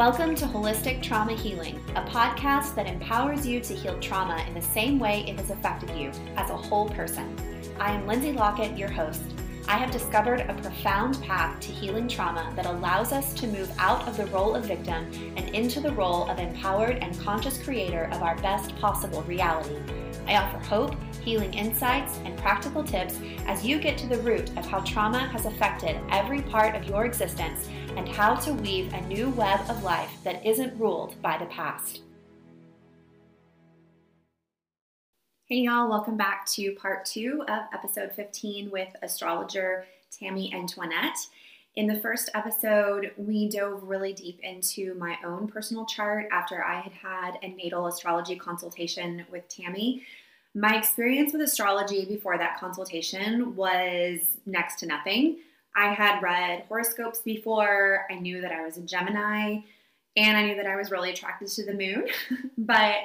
Welcome to Holistic Trauma Healing, a podcast that empowers you to heal trauma in the same way it has affected you as a whole person. I am Lindsay Lockett, your host. I have discovered a profound path to healing trauma that allows us to move out of the role of victim and into the role of empowered and conscious creator of our best possible reality. I offer hope, healing insights, and practical tips as you get to the root of how trauma has affected every part of your existence and how to weave a new web of life that isn't ruled by the past. Hey, y'all, welcome back to part two of episode 15 with astrologer Tammy Antoinette. In the first episode, we dove really deep into my own personal chart after I had had a natal astrology consultation with Tammy. My experience with astrology before that consultation was next to nothing. I had read horoscopes before. I knew that I was a Gemini and I knew that I was really attracted to the moon, but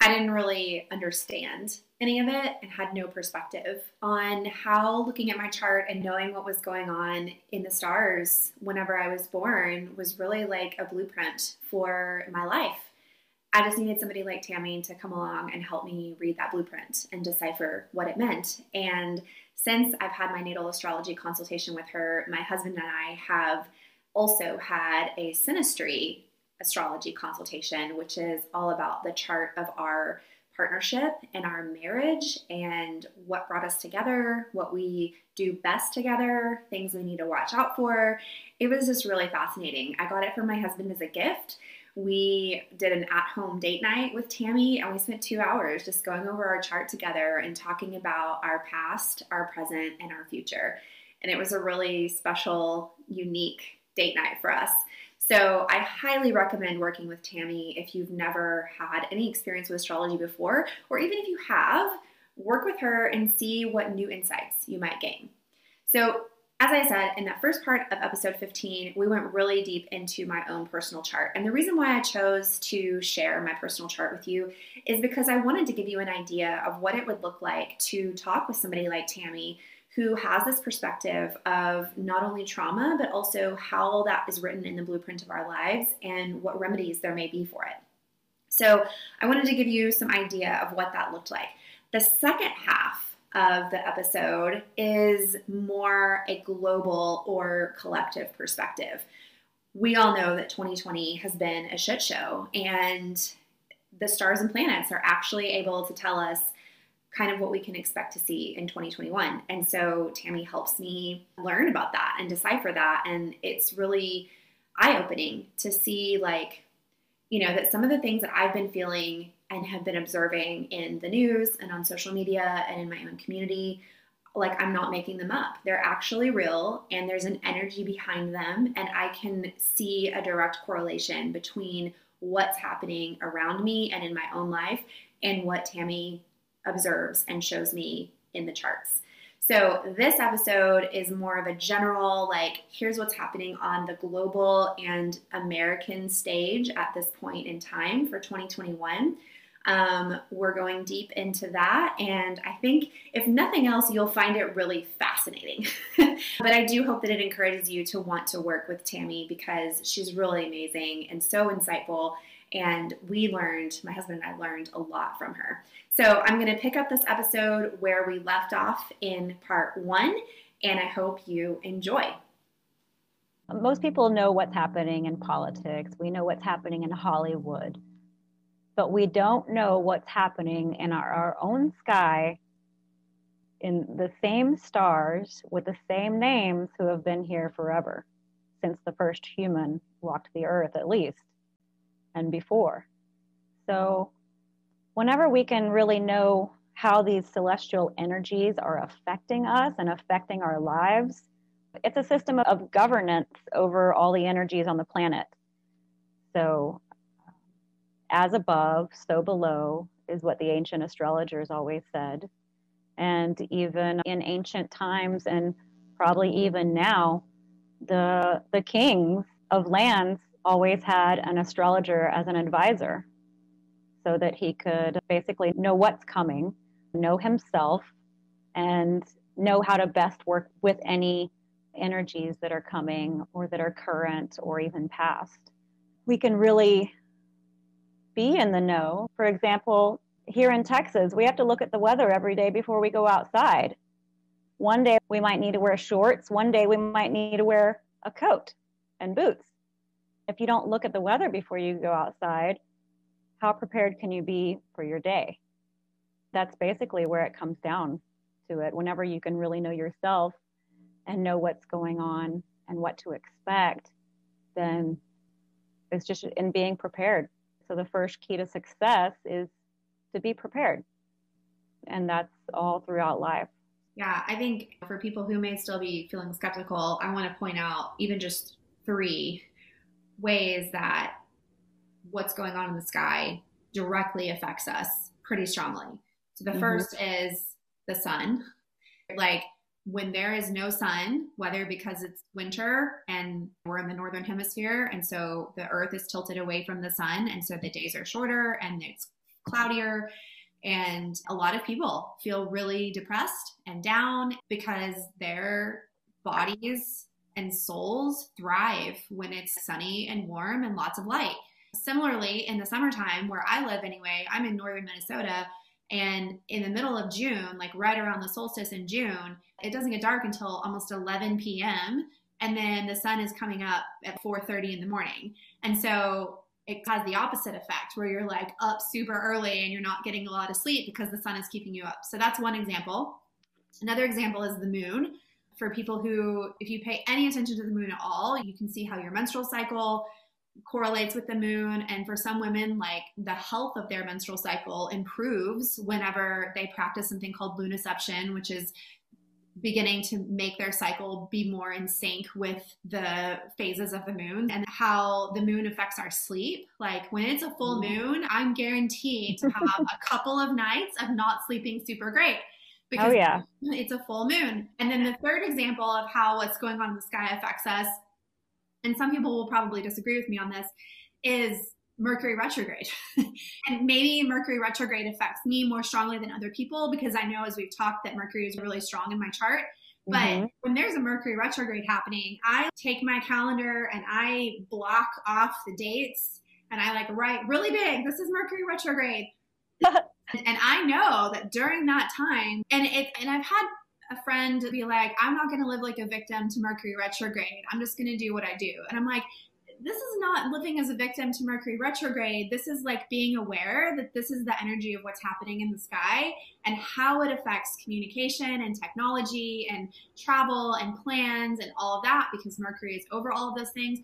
I didn't really understand any of it and had no perspective on how looking at my chart and knowing what was going on in the stars whenever I was born was really like a blueprint for my life. I just needed somebody like Tammy to come along and help me read that blueprint and decipher what it meant. And since I've had my natal astrology consultation with her, my husband and I have also had a synastry astrology consultation, which is all about the chart of our partnership and our marriage and what brought us together, what we do best together, things we need to watch out for. It was just really fascinating. I got it from my husband as a gift we did an at home date night with Tammy and we spent two hours just going over our chart together and talking about our past, our present, and our future. And it was a really special, unique date night for us. So I highly recommend working with Tammy if you've never had any experience with astrology before, or even if you have, work with her and see what new insights you might gain. So as I said in that first part of episode 15, we went really deep into my own personal chart. And the reason why I chose to share my personal chart with you is because I wanted to give you an idea of what it would look like to talk with somebody like Tammy who has this perspective of not only trauma, but also how that is written in the blueprint of our lives and what remedies there may be for it. So I wanted to give you some idea of what that looked like. The second half of the episode is more a global or collective perspective. We all know that 2020 has been a shit show, and the stars and planets are actually able to tell us kind of what we can expect to see in 2021. And so Tammy helps me learn about that and decipher that. And it's really eye opening to see, like, you know, that some of the things that I've been feeling and have been observing in the news and on social media and in my own community like I'm not making them up. They're actually real and there's an energy behind them. And I can see a direct correlation between what's happening around me and in my own life and what Tammy observes and shows me in the charts. So, this episode is more of a general, like, here's what's happening on the global and American stage at this point in time for 2021. Um, we're going deep into that, and I think if nothing else, you'll find it really fascinating. but I do hope that it encourages you to want to work with Tammy because she's really amazing and so insightful. And we learned, my husband and I learned a lot from her. So I'm going to pick up this episode where we left off in part one, and I hope you enjoy. Most people know what's happening in politics. We know what's happening in Hollywood but we don't know what's happening in our, our own sky in the same stars with the same names who have been here forever since the first human walked the earth at least and before. So whenever we can really know how these celestial energies are affecting us and affecting our lives it's a system of governance over all the energies on the planet. So as above, so below is what the ancient astrologers always said. And even in ancient times, and probably even now, the, the kings of lands always had an astrologer as an advisor so that he could basically know what's coming, know himself, and know how to best work with any energies that are coming or that are current or even past. we can really be in the know. For example, here in Texas, we have to look at the weather every day before we go outside. One day we might need to wear shorts, one day we might need to wear a coat and boots. If you don't look at the weather before you go outside, how prepared can you be for your day? That's basically where it comes down to it. Whenever you can really know yourself and know what's going on and what to expect, then it's just in being prepared. So the first key to success is to be prepared. And that's all throughout life. Yeah, I think for people who may still be feeling skeptical, I want to point out even just three ways that what's going on in the sky directly affects us pretty strongly. So the mm-hmm. first is the sun. Like when there is no sun, whether because it's winter and we're in the northern hemisphere, and so the earth is tilted away from the sun, and so the days are shorter and it's cloudier. And a lot of people feel really depressed and down because their bodies and souls thrive when it's sunny and warm and lots of light. Similarly, in the summertime, where I live anyway, I'm in northern Minnesota. And in the middle of June, like right around the solstice in June, it doesn't get dark until almost 11 p.m. And then the sun is coming up at 4:30 in the morning. And so it has the opposite effect where you're like up super early and you're not getting a lot of sleep because the sun is keeping you up. So that's one example. Another example is the moon. For people who, if you pay any attention to the moon at all, you can see how your menstrual cycle correlates with the moon. And for some women, like the health of their menstrual cycle improves whenever they practice something called lunaception, which is beginning to make their cycle be more in sync with the phases of the moon and how the moon affects our sleep. Like when it's a full mm. moon, I'm guaranteed to have a couple of nights of not sleeping super great. Oh, because oh, yeah. it's a full moon. And then the third example of how what's going on in the sky affects us and some people will probably disagree with me on this, is Mercury retrograde. and maybe Mercury retrograde affects me more strongly than other people because I know, as we've talked, that Mercury is really strong in my chart. But mm-hmm. when there's a Mercury retrograde happening, I take my calendar and I block off the dates and I like write really big, this is Mercury retrograde. and I know that during that time, and it, and I've had a friend be like, I'm not going to live like a victim to Mercury retrograde. I'm just going to do what I do. And I'm like, this is not living as a victim to Mercury retrograde. This is like being aware that this is the energy of what's happening in the sky and how it affects communication and technology and travel and plans and all of that because Mercury is over all of those things.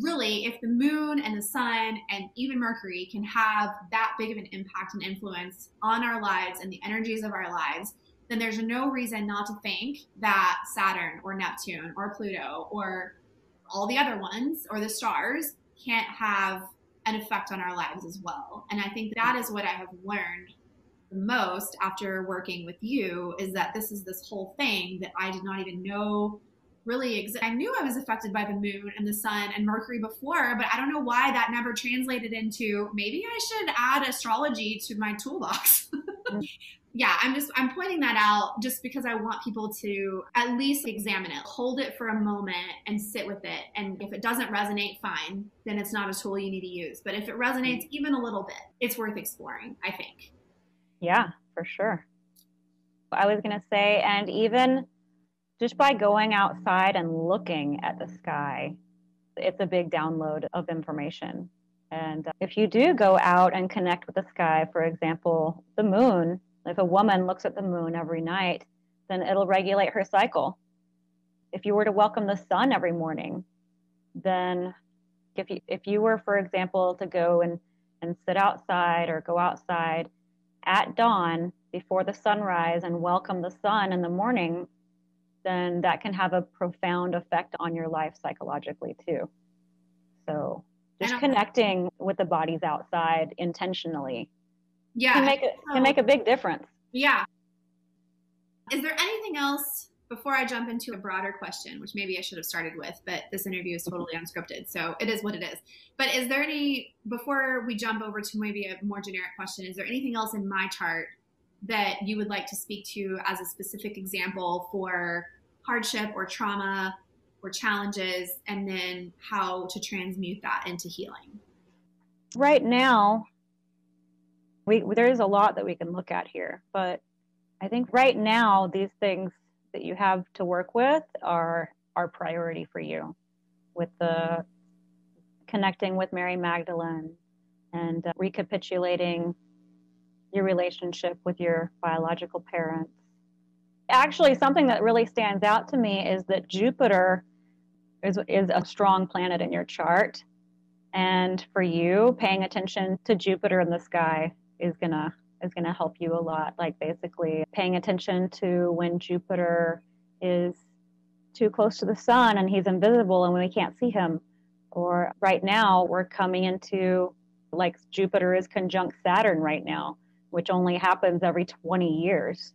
Really, if the moon and the sun and even Mercury can have that big of an impact and influence on our lives and the energies of our lives, then there's no reason not to think that Saturn or Neptune or Pluto or all the other ones or the stars can't have an effect on our lives as well. And I think that is what I have learned the most after working with you is that this is this whole thing that I did not even know really exist. I knew I was affected by the moon and the sun and Mercury before, but I don't know why that never translated into maybe I should add astrology to my toolbox. yeah, I'm just I'm pointing that out just because I want people to at least examine it, hold it for a moment and sit with it. And if it doesn't resonate, fine, then it's not a tool you need to use. But if it resonates even a little bit, it's worth exploring, I think. Yeah, for sure. I was going to say and even just by going outside and looking at the sky, it's a big download of information. And uh, if you do go out and connect with the sky, for example, the moon, if a woman looks at the moon every night, then it'll regulate her cycle. If you were to welcome the sun every morning, then if you, if you were, for example, to go and, and sit outside or go outside at dawn before the sunrise and welcome the sun in the morning, then that can have a profound effect on your life psychologically too. So just connecting with the bodies outside intentionally. Yeah can make it can make a big difference. Yeah. Is there anything else before I jump into a broader question, which maybe I should have started with, but this interview is totally unscripted, so it is what it is. But is there any, before we jump over to maybe a more generic question, is there anything else in my chart that you would like to speak to as a specific example for hardship or trauma or challenges, and then how to transmute that into healing? Right now, we there's a lot that we can look at here, but I think right now these things that you have to work with are our priority for you with the connecting with Mary Magdalene and uh, recapitulating your relationship with your biological parents. Actually, something that really stands out to me is that Jupiter is, is a strong planet in your chart. And for you, paying attention to Jupiter in the sky is gonna is gonna help you a lot. Like basically paying attention to when Jupiter is too close to the sun and he's invisible and we can't see him. Or right now we're coming into like Jupiter is conjunct Saturn right now, which only happens every 20 years.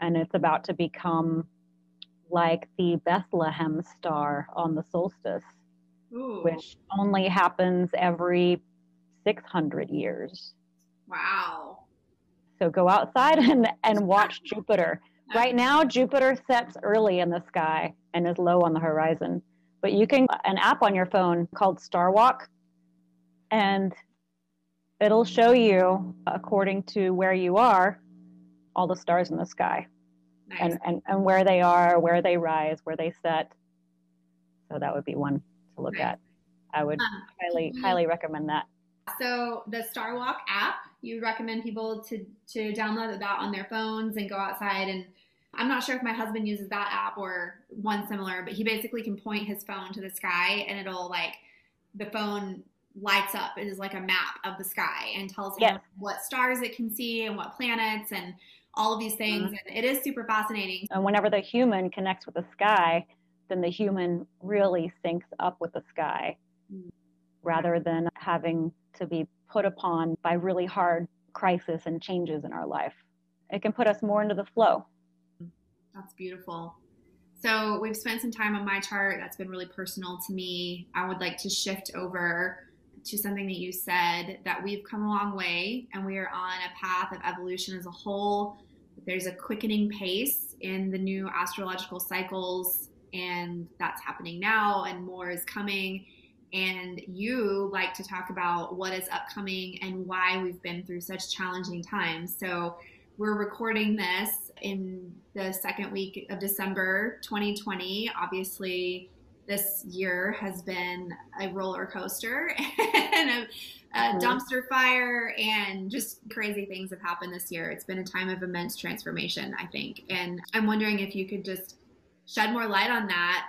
And it's about to become like the Bethlehem star on the solstice, Ooh. which only happens every 600 years. Wow. So go outside and, and watch Jupiter. Right now, Jupiter sets early in the sky and is low on the horizon. But you can an app on your phone called Star Walk, and it'll show you according to where you are all the stars in the sky nice. and, and, and where they are, where they rise, where they set. So that would be one to look nice. at. I would um, highly, highly recommend that. So the Star Walk app, you recommend people to to download that on their phones and go outside and I'm not sure if my husband uses that app or one similar, but he basically can point his phone to the sky and it'll like the phone lights up. It is like a map of the sky and tells him yes. what stars it can see and what planets and all of these things. Mm-hmm. And it is super fascinating. And whenever the human connects with the sky, then the human really syncs up with the sky mm-hmm. rather than having to be put upon by really hard crisis and changes in our life. It can put us more into the flow. That's beautiful. So we've spent some time on my chart. That's been really personal to me. I would like to shift over to something that you said that we've come a long way and we are on a path of evolution as a whole. There's a quickening pace in the new astrological cycles, and that's happening now, and more is coming. And you like to talk about what is upcoming and why we've been through such challenging times. So, we're recording this in the second week of December 2020. Obviously, this year has been a roller coaster and a, a mm-hmm. dumpster fire, and just crazy things have happened this year. It's been a time of immense transformation, I think. And I'm wondering if you could just shed more light on that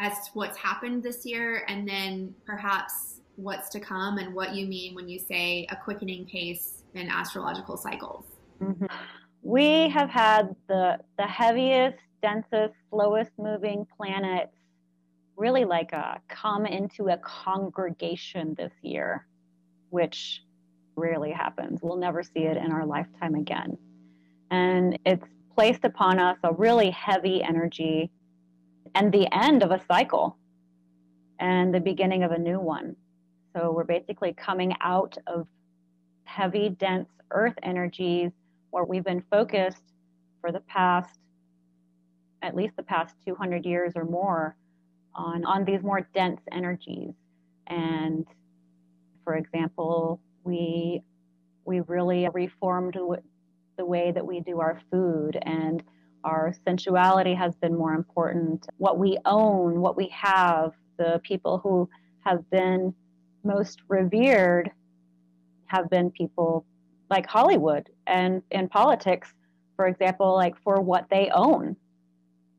as to what's happened this year, and then perhaps what's to come, and what you mean when you say a quickening pace in astrological cycles. Mm-hmm. We have had the the heaviest, densest, slowest moving planets really like a come into a congregation this year, which rarely happens. We'll never see it in our lifetime again. And it's placed upon us a really heavy energy and the end of a cycle and the beginning of a new one. So we're basically coming out of heavy, dense earth energies where we've been focused for the past, at least the past 200 years or more, on, on these more dense energies. And for example, we, we really reformed the way that we do our food and our sensuality has been more important. What we own, what we have, the people who have been most revered have been people like Hollywood and in politics, for example, like for what they own,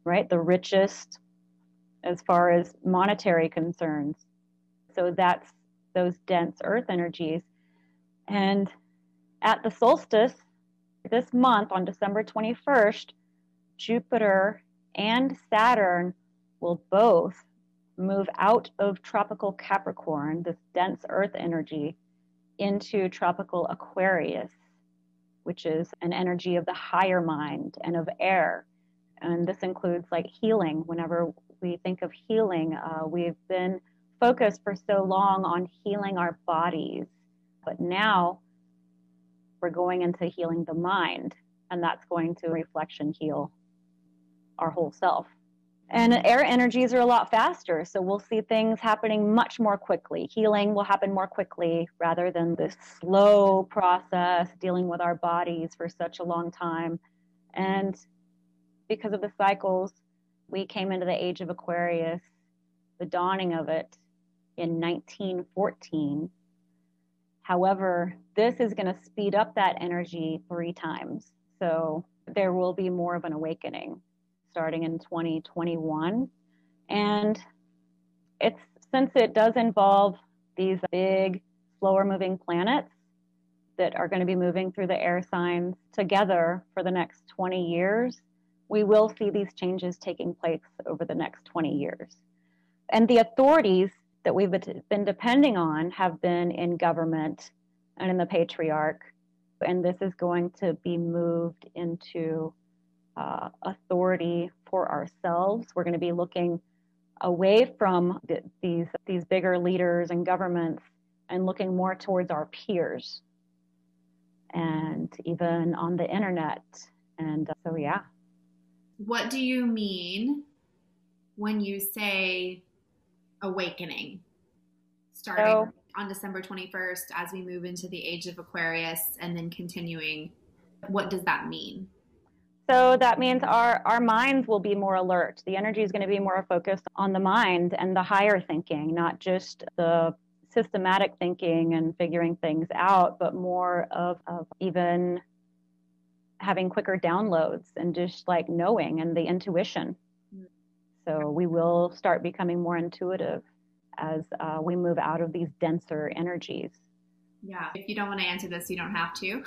right? The richest as far as monetary concerns. So that's those dense earth energies. And at the solstice this month on December 21st, Jupiter and Saturn will both move out of tropical Capricorn, this dense earth energy, into tropical Aquarius, which is an energy of the higher mind and of air. And this includes like healing. Whenever we think of healing, uh, we've been focused for so long on healing our bodies, but now we're going into healing the mind, and that's going to reflection heal our whole self. And air energies are a lot faster. So we'll see things happening much more quickly. Healing will happen more quickly rather than this slow process dealing with our bodies for such a long time. And because of the cycles, we came into the age of Aquarius, the dawning of it in 1914. However, this is going to speed up that energy three times. So there will be more of an awakening starting in 2021. And it's since it does involve these big, slower moving planets that are going to be moving through the air signs together for the next 20 years, we will see these changes taking place over the next 20 years. And the authorities that we've been depending on have been in government and in the patriarch. And this is going to be moved into uh, authority for ourselves. We're going to be looking away from the, these these bigger leaders and governments and looking more towards our peers and even on the internet and uh, so yeah what do you mean when you say awakening? Starting so, on December 21st as we move into the age of Aquarius and then continuing what does that mean? So that means our, our minds will be more alert. The energy is going to be more focused on the mind and the higher thinking, not just the systematic thinking and figuring things out, but more of, of even having quicker downloads and just like knowing and the intuition. So we will start becoming more intuitive as uh, we move out of these denser energies. Yeah. If you don't want to answer this, you don't have to.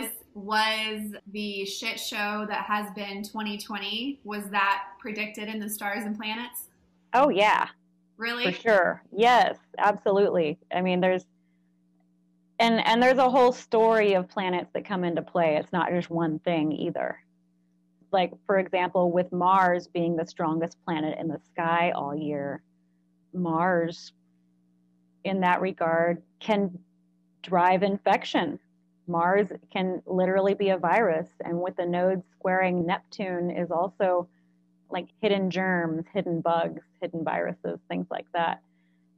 Was was the shit show that has been 2020 was that predicted in the stars and planets? Oh yeah. Really? For sure. Yes, absolutely. I mean, there's and and there's a whole story of planets that come into play. It's not just one thing either. Like for example, with Mars being the strongest planet in the sky all year, Mars in that regard can drive infection. Mars can literally be a virus and with the nodes squaring Neptune is also like hidden germs, hidden bugs, hidden viruses, things like that.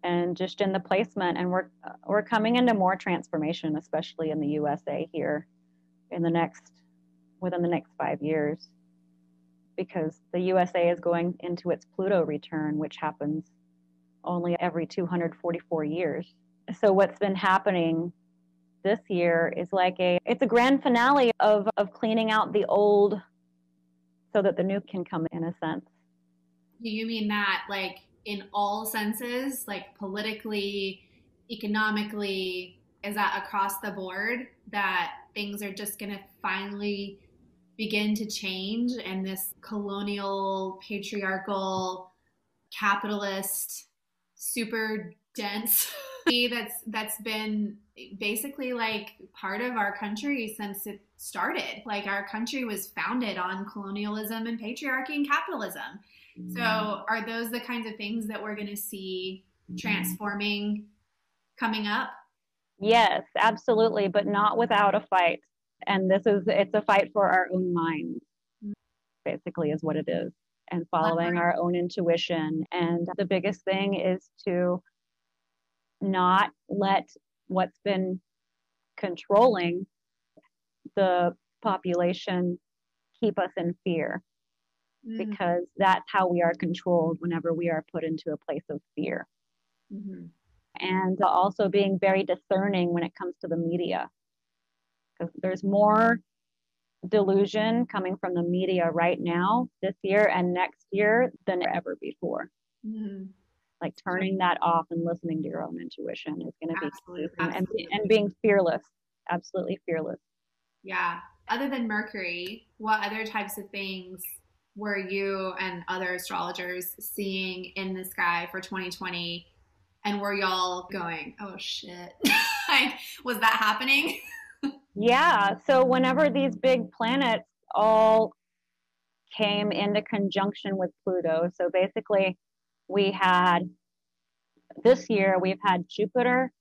And just in the placement, and we're we're coming into more transformation, especially in the USA here, in the next within the next five years, because the USA is going into its Pluto return, which happens only every 244 years. So what's been happening this year is like a it's a grand finale of of cleaning out the old so that the new can come in a sense. Do you mean that like in all senses, like politically, economically, is that across the board that things are just going to finally begin to change and this colonial, patriarchal, capitalist, super dense that's that's been basically like part of our country since it started. Like our country was founded on colonialism and patriarchy and capitalism. So are those the kinds of things that we're going to see transforming coming up? Yes, absolutely, but not without a fight. And this is it's a fight for our own minds. Basically is what it is. And following our own intuition. And the biggest thing is to not let what's been controlling the population keep us in fear mm-hmm. because that's how we are controlled whenever we are put into a place of fear. Mm-hmm. And also being very discerning when it comes to the media. Because there's more delusion coming from the media right now, this year and next year, than ever before. Mm-hmm like turning that off and listening to your own intuition is going to be absolutely, absolutely. And, and being fearless absolutely fearless yeah other than mercury what other types of things were you and other astrologers seeing in the sky for 2020 and were y'all going oh shit. Like was that happening? Yeah so whenever these big planets all came into conjunction with pluto so basically we had this year we've had Jupiter,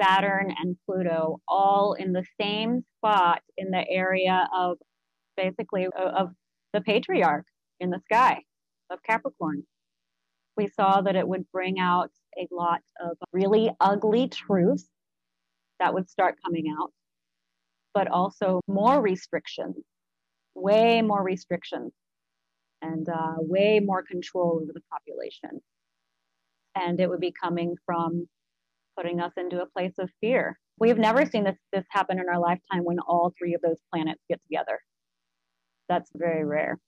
Saturn, and Pluto all in the same spot in the area of basically of the patriarch in the sky. of Capricorn. We saw that it would bring out a lot of really ugly truths that would start coming out, but also more restrictions, way more restrictions, and uh, way more control over the population. And it would be coming from putting us into a place of fear. We've never seen this, this happen in our lifetime when all three of those planets get together. That's very rare,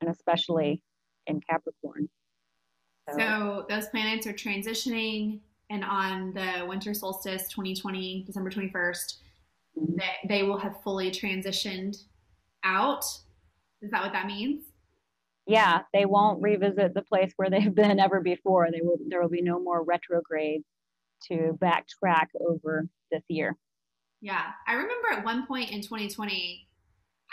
and especially in Capricorn. So, so those planets are transitioning, and on the winter solstice 2020, December 21st, mm-hmm. they, they will have fully transitioned out. Is that what that means? Yeah, they won't revisit the place where they've been ever before. They will. There will be no more retrograde to backtrack over this year. Yeah, I remember at one point in 2020,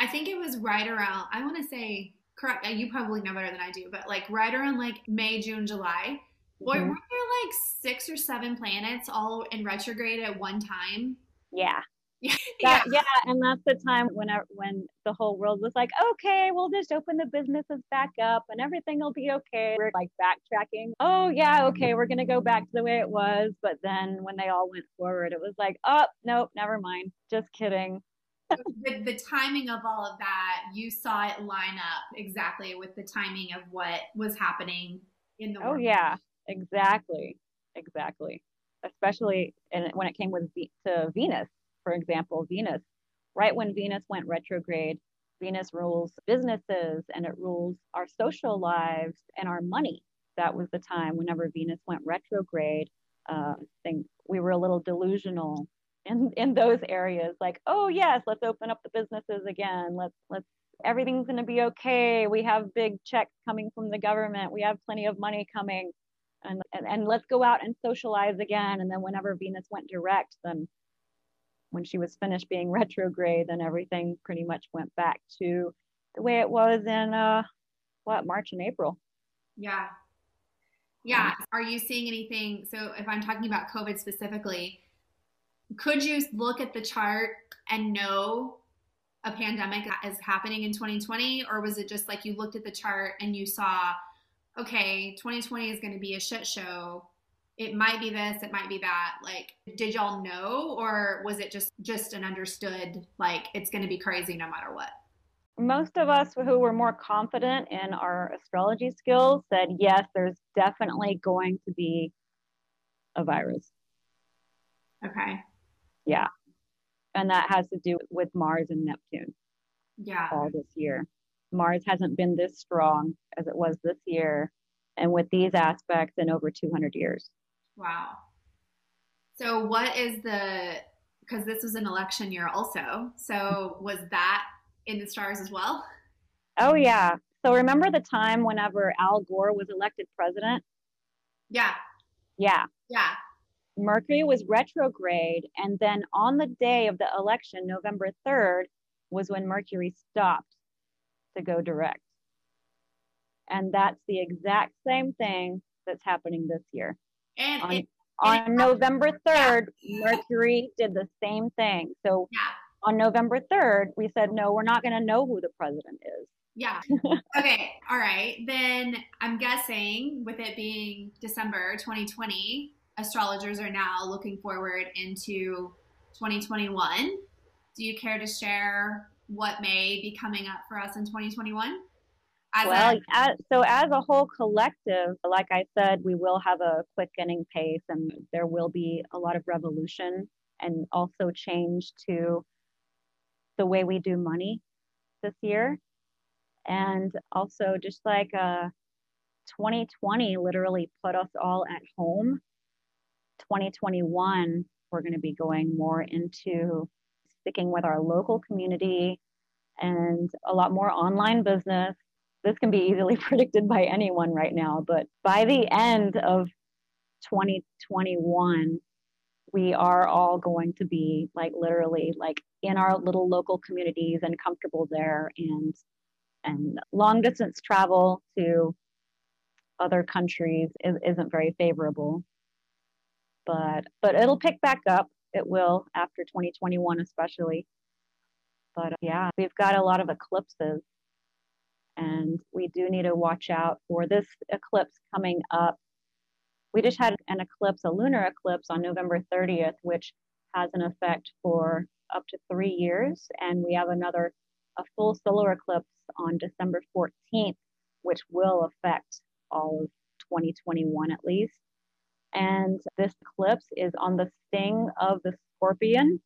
I think it was right around. I want to say correct. You probably know better than I do, but like right around like May, June, July. Boy, mm-hmm. weren't there like six or seven planets all in retrograde at one time? Yeah. yeah. That, yeah, and that's the time when I, when the whole world was like, okay, we'll just open the businesses back up and everything will be okay. We're like backtracking. Oh yeah, okay, we're gonna go back to the way it was. But then when they all went forward, it was like, oh nope, never mind. Just kidding the, the timing of all of that, you saw it line up exactly with the timing of what was happening in the world. Oh, yeah, exactly. Exactly. Especially in, when it came with to Venus, for example, Venus, right when Venus went retrograde, Venus rules businesses and it rules our social lives and our money. That was the time whenever Venus went retrograde. Uh, I think we were a little delusional in in those areas like oh yes let's open up the businesses again. Let's let's everything's going to be okay. We have big checks coming from the government. We have plenty of money coming. And, and and let's go out and socialize again. And then whenever venus went direct then when she was finished being retrograde then everything pretty much went back to the way it was in uh what march and april. Yeah. Yeah. Are you seeing anything? So if i'm talking about covid specifically could you look at the chart and know a pandemic is happening in 2020 or was it just like you looked at the chart and you saw okay 2020 is going to be a shit show. It might be this it might be that. Like did y'all know? Or was it just just an understood like it's going to be crazy no matter what? Most of us who were more confident in our astrology skills said yes there's definitely going to be a virus. Okay yeah. And that has to do with Mars and Neptune. Yeah. All this year. Mars hasn't been this strong as it was this year. And with these aspects in over 200 years. Wow. So, what is the, because this was an election year also. So, was that in the stars as well? Oh, yeah. So, remember the time whenever Al Gore was elected president? Yeah. Yeah. Yeah. Mercury was retrograde. And then on the day of the election, November 3rd, was when Mercury stopped to go direct. And that's the exact same thing that's happening this year. And on, it, on November 3rd, yeah. Mercury did the same thing. So yeah. on November 3rd, we said, no, we're not going to know who the president is. Yeah. okay. All right. Then I'm guessing with it being December 2020, astrologers are now looking forward into 2021. Do you care to share what may be coming up for us in 2021? As well, as, so as a whole collective, like I said, we will have a quickening pace and there will be a lot of revolution and also change to the way we do money this year. And also, just like uh, 2020 literally put us all at home 2021, we're going to be going more into sticking with our local community and a lot more online business. This can be easily predicted by anyone right now, but by the end of 2021, we are all going to be like literally like in our little local communities and comfortable there and and long distance travel to other countries is, isn't very favorable but but it'll pick back up. It will after 2021, especially. But uh, yeah, we've got a lot of eclipses, And we do need to watch out for this eclipse coming up. We just had an eclipse, a lunar eclipse on November 30th, which has an effect for up to three years. And we have another, a full solar eclipse on December 14th, which will affect all of 2021 at least. And this eclipse is on the sting of the scorpion.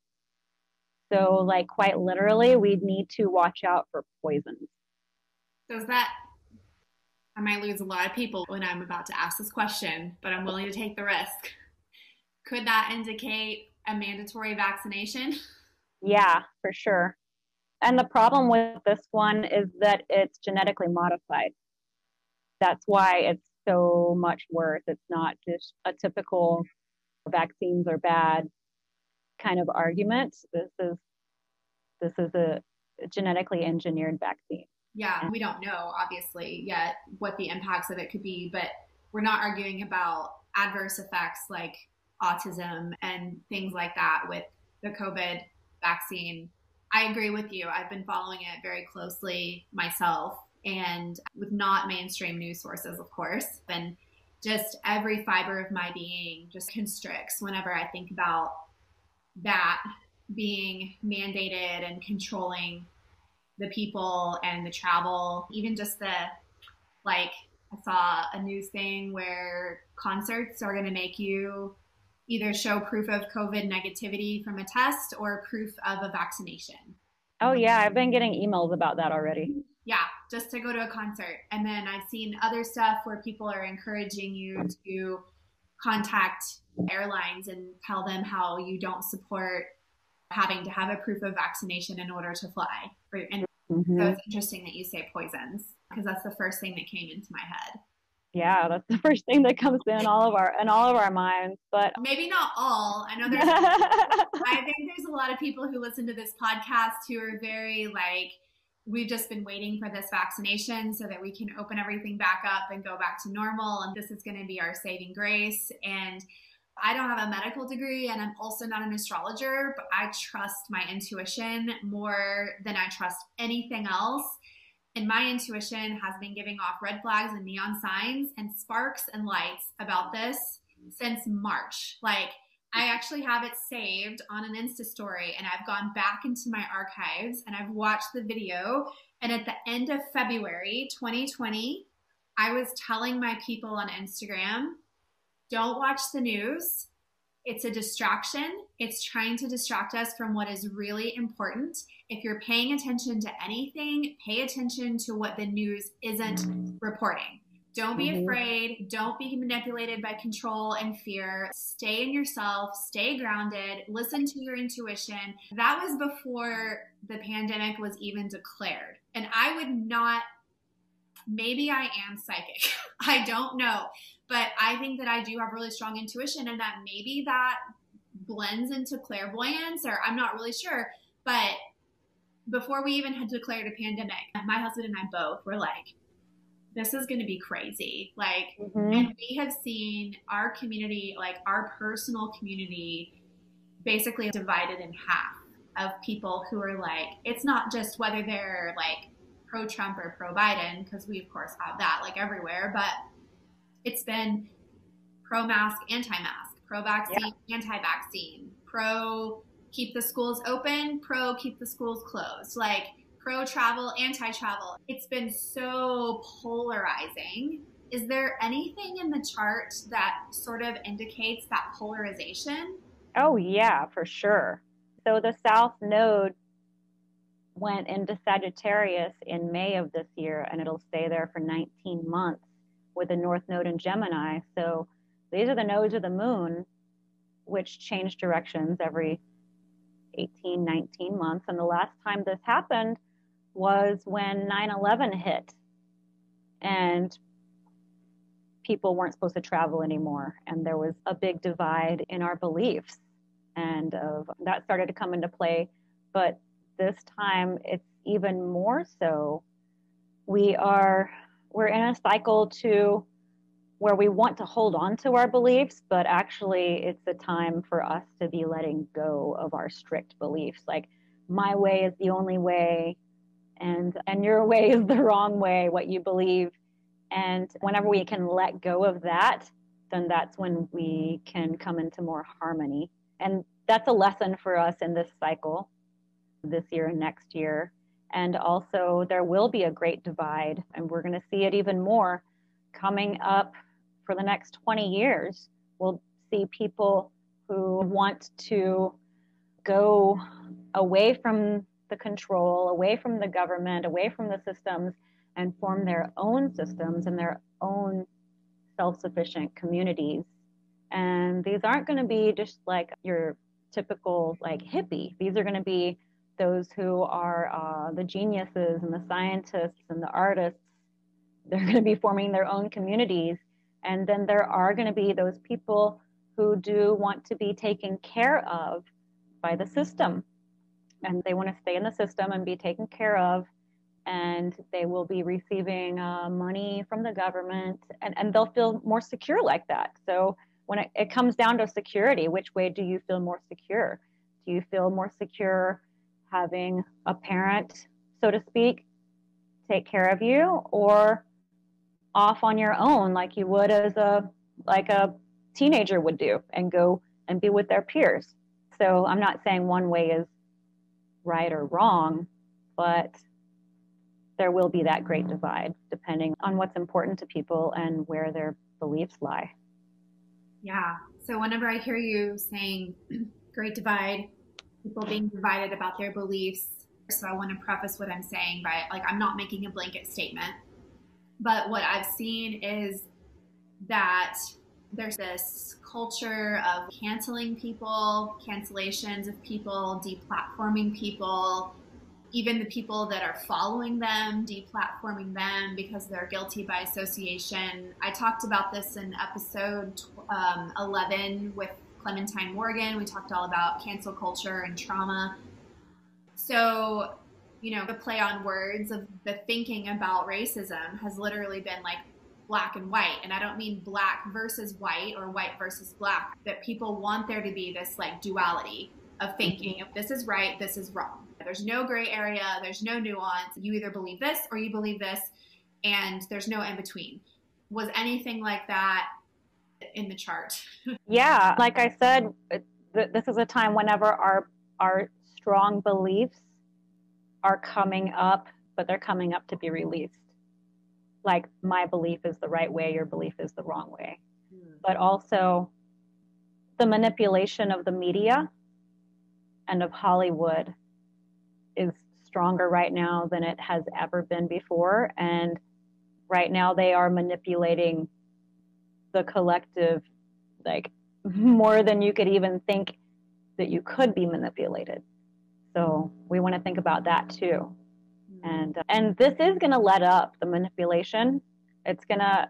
So, like, quite literally, we need to watch out for poisons. Does that, I might lose a lot of people when I'm about to ask this question, but I'm willing to take the risk. Could that indicate a mandatory vaccination? Yeah, for sure. And the problem with this one is that it's genetically modified. That's why it's so much worse. It's not just a typical vaccines are bad kind of argument. This is this is a genetically engineered vaccine. Yeah, we don't know obviously yet what the impacts of it could be, but we're not arguing about adverse effects like autism and things like that with the COVID vaccine. I agree with you. I've been following it very closely myself and with not mainstream news sources, of course. And just every fiber of my being just constricts whenever I think about that being mandated and controlling the people and the travel, even just the like I saw a news thing where concerts are going to make you either show proof of COVID negativity from a test or proof of a vaccination. Oh, yeah. I've been getting emails about that already. Yeah, just to go to a concert. And then I've seen other stuff where people are encouraging you to contact airlines and tell them how you don't support having to have a proof of vaccination in order to fly. And mm-hmm. so it's interesting that you say poisons because that's the first thing that came into my head. Yeah, that's the first thing that comes in all of our in all of our minds. But maybe not all. I know there's I think there's a lot of people who listen to this podcast who are very like we've just been waiting for this vaccination so that we can open everything back up and go back to normal and this is going to be our saving grace and I don't have a medical degree and I'm also not an astrologer, but I trust my intuition more than I trust anything else. And my intuition has been giving off red flags and neon signs and sparks and lights about this since March. Like, I actually have it saved on an Insta story and I've gone back into my archives and I've watched the video. And at the end of February 2020, I was telling my people on Instagram don't watch the news. It's a distraction. It's trying to distract us from what is really important. If you're paying attention to anything, pay attention to what the news isn't reporting. Don't be mm-hmm. afraid. Don't be manipulated by control and fear. Stay in yourself, stay grounded, listen to your intuition. That was before the pandemic was even declared. And I would not, maybe I am psychic. I don't know. But I think that I do have really strong intuition and that maybe that blends into clairvoyance or I'm not really sure. But before we even had declared a pandemic, my husband and I both were like, this is going to be crazy. Like, mm-hmm. and we have seen our community, like our personal community, basically divided in half of people who are like, it's not just whether they're like pro Trump or pro Biden, because we of course have that like everywhere, but it's been pro mask, anti mask, pro vaccine, yeah. anti vaccine, pro keep the schools open, pro keep the schools closed, like pro travel, anti travel. It's been so polarizing. Is there anything in the chart that sort of indicates that polarization? Oh, yeah, for sure. So the South Node went into Sagittarius in May of this year, and it'll stay there for 19 months with the North Node in Gemini. So these are the nodes of the moon, which change directions every 18, 19 months. And the last time this happened was when 9 11 hit and people weren't supposed to travel anymore. And there was a big divide in our beliefs. And that started to come into play. But this time it's even more so. We are we're in a cycle to where we want to hold on to our beliefs, but actually it's a time for us to be letting go of our strict beliefs. Like, my way is the only way, and and your way is the wrong way what you believe. And whenever we can let go of that then that's when we can come into more harmony. And that's a lesson for us in this cycle this year and next year. And also there will be a great divide and we're going to see it even more coming up for the next 20 years. We'll see people who want to go away from the control, away from the government, away from the systems, and form their own systems and their own self sufficient communities. And these aren't going to be just like your typical like hippie. These are going to be those who are uh, the geniuses and the scientists and the artists. They're going to be forming their own communities. And then there are going to be those people who do want to be taken care of by the system and they want to stay in the system and be taken care of and they will be receiving uh, money from the government and, and they'll feel more secure like that. So when it, it comes down to security which way do you feel more secure? Do you feel more secure having a parent so to speak take care of you or off on your own like you would as a like a teenager would do and go and be with their peers? So i'm not saying one way is right or wrong, but there will be that great divide depending on what's important to people and where their beliefs lie. Yeah. So whenever I hear you saying great divide, people being divided about their beliefs, so I want to preface what I'm saying by like I'm not making a blanket statement, but what I've seen is that there's this culture of canceling people, cancellations of people, deplatforming people, even the people that are following them, deplatforming them because they're guilty by association. I talked about this in episode um, 11 with Clementine Morgan. We talked all about cancel culture and trauma. So, you know, the play on words of the thinking about racism has literally been like black and white. And I don't mean black versus white or white versus black, that people want there to be this like duality of mm-hmm. thinking if this is right, this is wrong. There's no gray area, there's no nuance. You either believe this or you believe this, and there's no in between. Was anything like that in the chart? yeah, like I said, this is a time whenever our our strong beliefs are coming up, but they're coming up to be released like my belief is the right way, your belief is the wrong way. Mm. But also the manipulation of the media and of Hollywood is stronger right now than it has ever been before. And right now they are manipulating the collective like more than you could even think that you could be manipulated. So we want to think about that too and and this is going to let up the manipulation. It's going to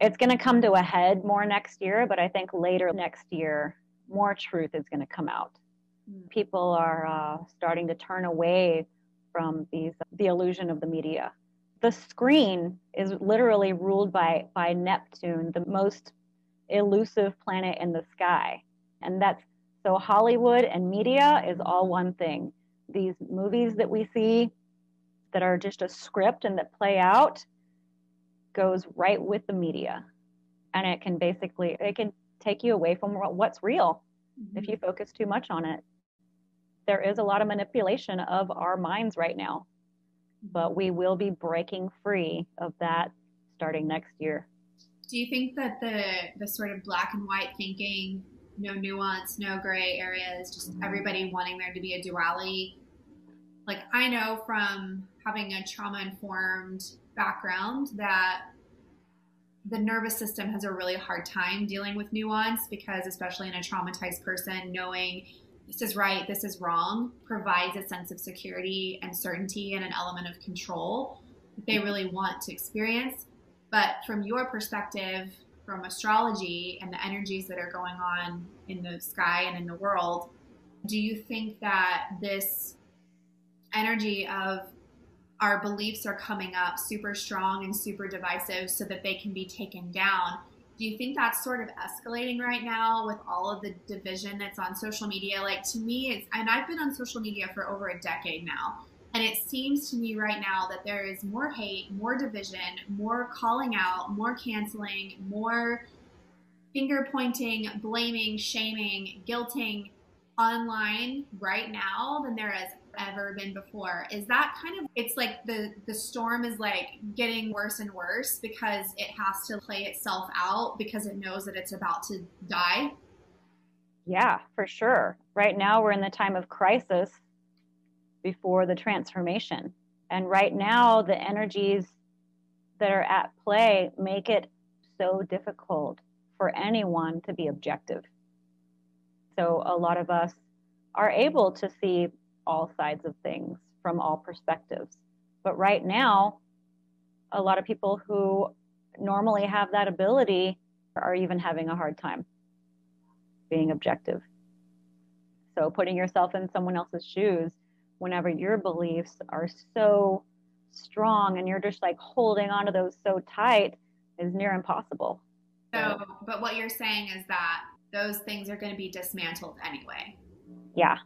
it's going to come to a head more next year but i think later next year more truth is going to come out. Mm. people are uh, starting to turn away from these the illusion of the media. The screen is literally ruled by by neptune the most elusive planet in the sky. And that's so hollywood and media is all one thing. These movies that we see that are just a script and that play out goes right with the media. And it can basically it can take you away from what's real. Mm-hmm. if you focus too much on it. There is a lot of manipulation of our minds right now. But we will be breaking free of that starting next year. Do you think that the the sort of black and white thinking no nuance no gray areas just everybody wanting there to be a duality? Like I know from having a trauma informed background that the nervous system has a really hard time dealing with nuance because especially in a traumatized person knowing this is right this is wrong provides a sense of security and certainty and an element of control that they really want to experience. But from your perspective from astrology and the energies that are going on in the sky and in the world do you think that this energy of our beliefs are coming up super strong and super divisive so that they can be taken down. Do you think that's sort of escalating right now with all of the division that's on social media? Like to me, it's, and I've been on social media for over a decade now. And it seems to me right now that there is more hate, more division, more calling out, more canceling, more finger pointing, blaming, shaming, guilting online right now than there has ever been before. Is that kind of it's like the the storm is like getting worse and worse because it has to play itself out because it knows that it's about to die? Yeah, for sure. Right now we're in the time of crisis before the transformation. And right now the energies that are at play make it so difficult for anyone to be objective. So a lot of us are able to see all sides of things from all perspectives. But right now, a lot of people who normally have that ability are even having a hard time being objective. So putting yourself in someone else's shoes whenever your beliefs are so strong and you're just like holding onto those so tight is near impossible. So, but what you're saying is that those things are going to be dismantled anyway. Yeah.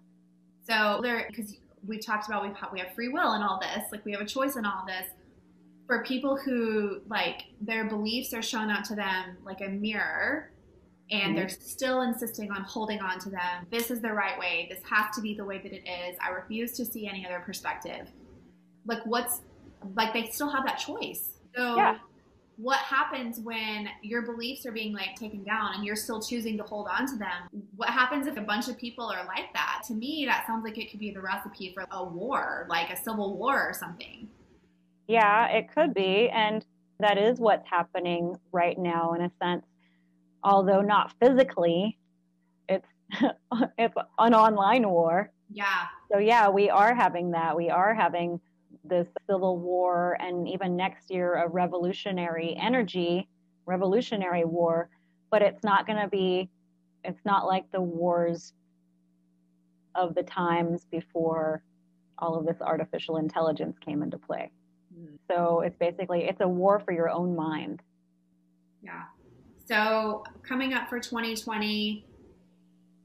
So there, because we talked about we have, we have free will and all this, like we have a choice in all this. For people who like their beliefs are shown out to them like a mirror, and mm-hmm. they're still insisting on holding on to them. This is the right way. This has to be the way that it is. I refuse to see any other perspective. Like what's like they still have that choice. So yeah what happens when your beliefs are being like taken down and you're still choosing to hold on to them? What happens if a bunch of people are like that? To me that sounds like it could be the recipe for a war like a civil war or something. Yeah it could be and that is what's happening right now in a sense. Although not physically it's it's an online war. Yeah. So yeah we are having that. We are having the Civil War and even next year a revolutionary energy, revolutionary war, but it's not going to be, it's not like the wars of the times before all of this artificial intelligence came into play. Mm-hmm. So it's basically, it's a war for your own mind. Yeah. So coming up for 2020,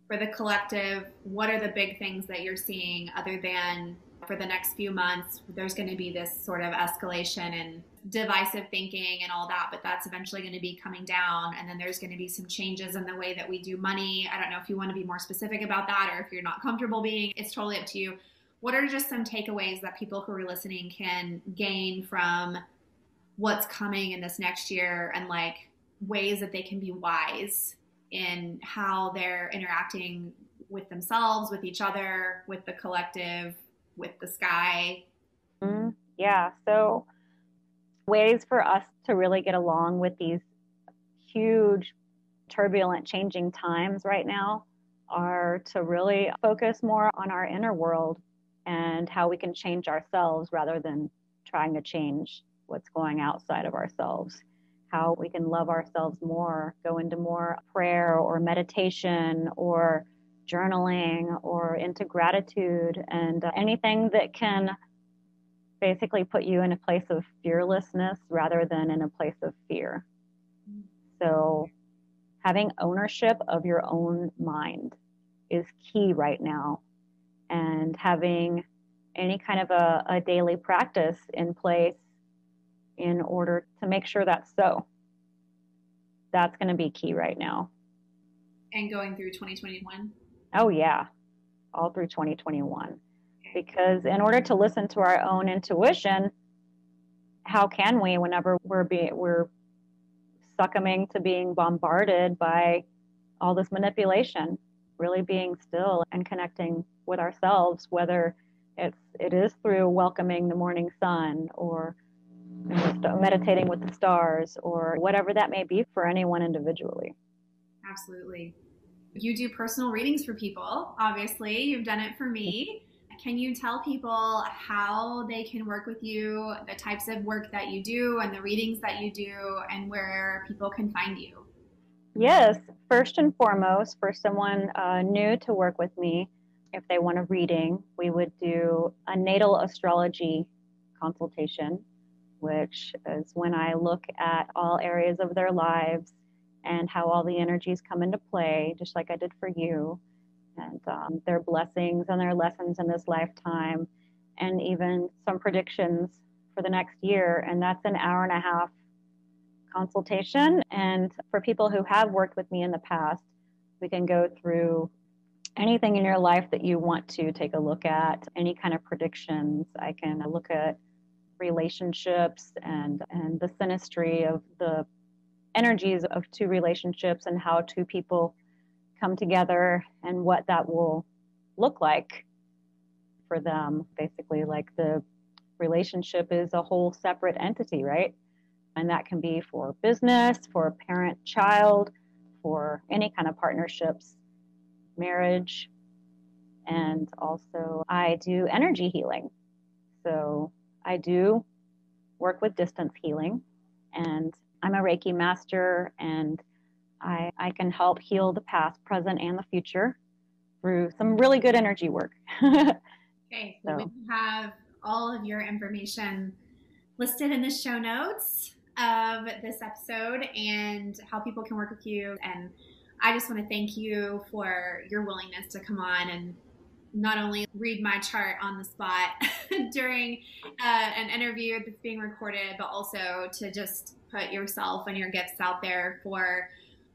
for the collective, what are the big things that you're seeing other than for the next few months, there's going to be this sort of escalation and divisive thinking and all that, but that's eventually going to be coming down. And then there's going to be some changes in the way that we do money. I don't know if you want to be more specific about that or if you're not comfortable being, it's totally up to you. What are just some takeaways that people who are listening can gain from what's coming in this next year and like ways that they can be wise in how they're interacting with themselves, with each other, with the collective, with the sky. Mm-hmm. Yeah. So, ways for us to really get along with these huge, turbulent, changing times right now are to really focus more on our inner world and how we can change ourselves rather than trying to change what's going outside of ourselves. How we can love ourselves more, go into more prayer or meditation or journaling or into gratitude and uh, anything that can basically put you in a place of fearlessness rather than in a place of fear. So, having ownership of your own mind is key right now, and having any kind of a, a daily practice in place in order to make sure that's so. That's going to be key right now. And going through 2021? Oh, mm-hmm. yeah, all through 2021. Because in order to listen to our own intuition, how can we whenever we're be, we're succumbing to being bombarded by all this manipulation? Really being still and connecting with ourselves, whether it's it is through welcoming the morning sun or you know, meditating with the stars or whatever that may be for anyone individually. Absolutely. You do personal readings for people, obviously. You've done it for me. Can you tell people how they can work with you, the types of work that you do, and the readings that you do, and where people can find you? Yes. First and foremost, for someone uh, new to work with me, if they want a reading, we would do a natal astrology consultation, which is when I look at all areas of their lives and how all the energies come into play, just like I did for you, and um, their blessings and their lessons in this lifetime, and even some predictions for the next year. And that's an hour and a half consultation. And for people who have worked with me in the past, we can go through anything in your life that you want to take a look at, any kind of predictions. I can look at relationships and, and the synastry of the energies of two relationships and how two people come together and what that will look like for them. Basically, like the relationship is a whole separate entity, right? And that can be for business, for parent child, for any kind of partnerships, marriage. And also, I do energy healing. So, I do work with distance healing, and I'm a Reiki master, and I, I can help heal the past, present, and the future through some really good energy work. okay, so, so we have all of your information listed in the show notes of this episode and how people can work with you. And I just want to thank you for your willingness to come on and not only read my chart on the spot during uh, an interview that's being recorded, but also to just put yourself and your gifts out there for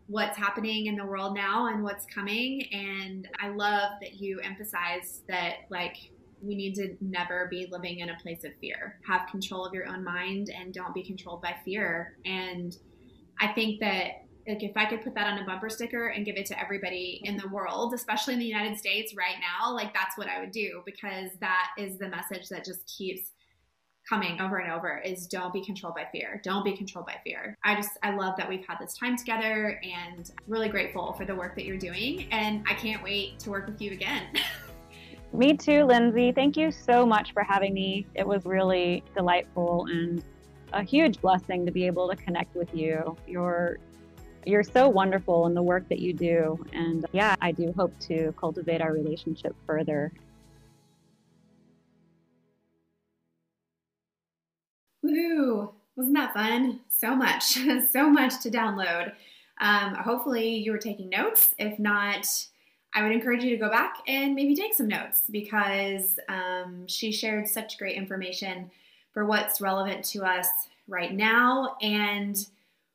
what's happening in the world now and what's coming. And I love that you emphasize that, like, we need to never be living in a place of fear. Have control of your own mind and don't be controlled by fear. And I think that like if I could put that on a bumper sticker and give it to everybody in the world, especially in the United States right now, like that's what I would do because that is the message that just keeps coming over and over is don't be controlled by fear. Don't be controlled by fear. I just I love that we've had this time together and really grateful for the work that you're doing and I can't wait to work with you again. Me too, Lindsay. Thank you so much for having me. It was really delightful and a huge blessing to be able to connect with you. You're you're so wonderful in the work that you do. And yeah, I do hope to cultivate our relationship further. Woo! Wasn't that fun? So much, so much to download. Um, hopefully, you were taking notes. If not, I would encourage you to go back and maybe take some notes because um, she shared such great information for what's relevant to us right now and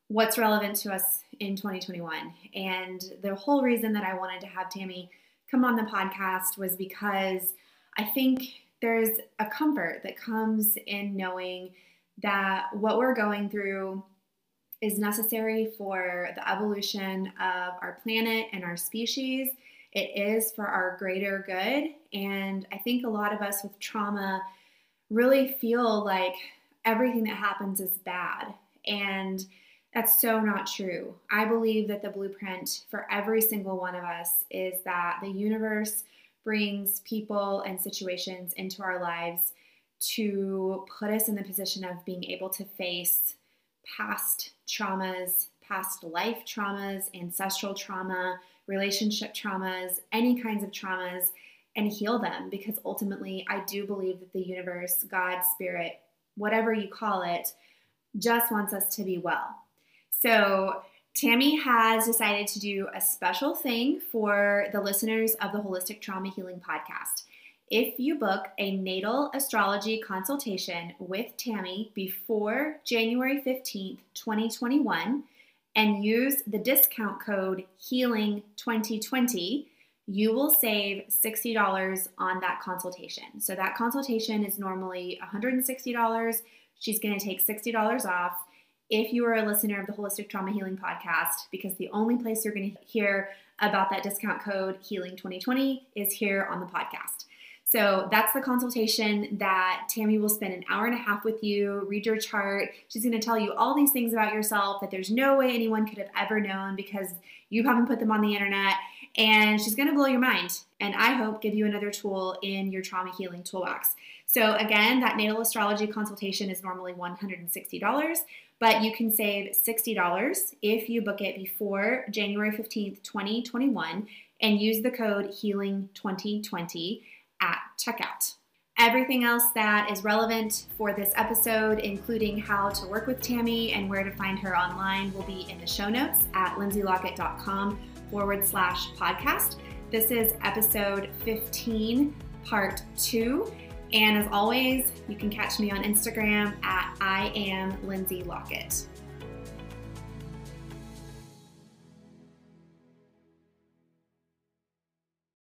what's relevant to us in 2021. And the whole reason that I wanted to have Tammy come on the podcast was because I think there's a comfort that comes in knowing that what we're going through is necessary for the evolution of our planet and our species it is for our greater good. And I think a lot of us with trauma really feel like everything that happens is bad. And that's so not true. I believe that the blueprint for every single one of us is that the universe brings people and situations into our lives to put us in the position of being able to face past traumas, past life traumas, ancestral trauma, relationship traumas, any kinds of traumas, and heal them because ultimately I do believe that the universe, God, spirit, whatever you call it, just wants us to be well. So, Tammy has decided to do a special thing for the listeners of the Holistic Trauma Healing Podcast. If you book a natal astrology consultation with Tammy before January 15th, 2021, and use the discount code HEALING2020, you will save $60 on that consultation. So that consultation is normally $160. She's going to take $60 off if you are a listener of the Holistic Trauma Healing Podcast, because the only place you're going to hear about that discount code HEALING2020 is here on the podcast. So that's the consultation that Tammy will spend an hour and a half with you, read your chart. She's going to tell you all these things about yourself that there's no way anyone could have ever known because you haven't put them on the internet. And she's going to blow your mind and I hope give you another tool in your trauma healing toolbox. So, again, that natal astrology consultation is normally $160, but you can save $60 if you book it before January 15th, 2021, and use the code HEALING2020 at checkout. Everything else that is relevant for this episode, including how to work with Tammy and where to find her online, will be in the show notes at lindsaylockett.com forward slash podcast. This is episode 15, part two. And as always, you can catch me on Instagram at I am Lindsay Lockett.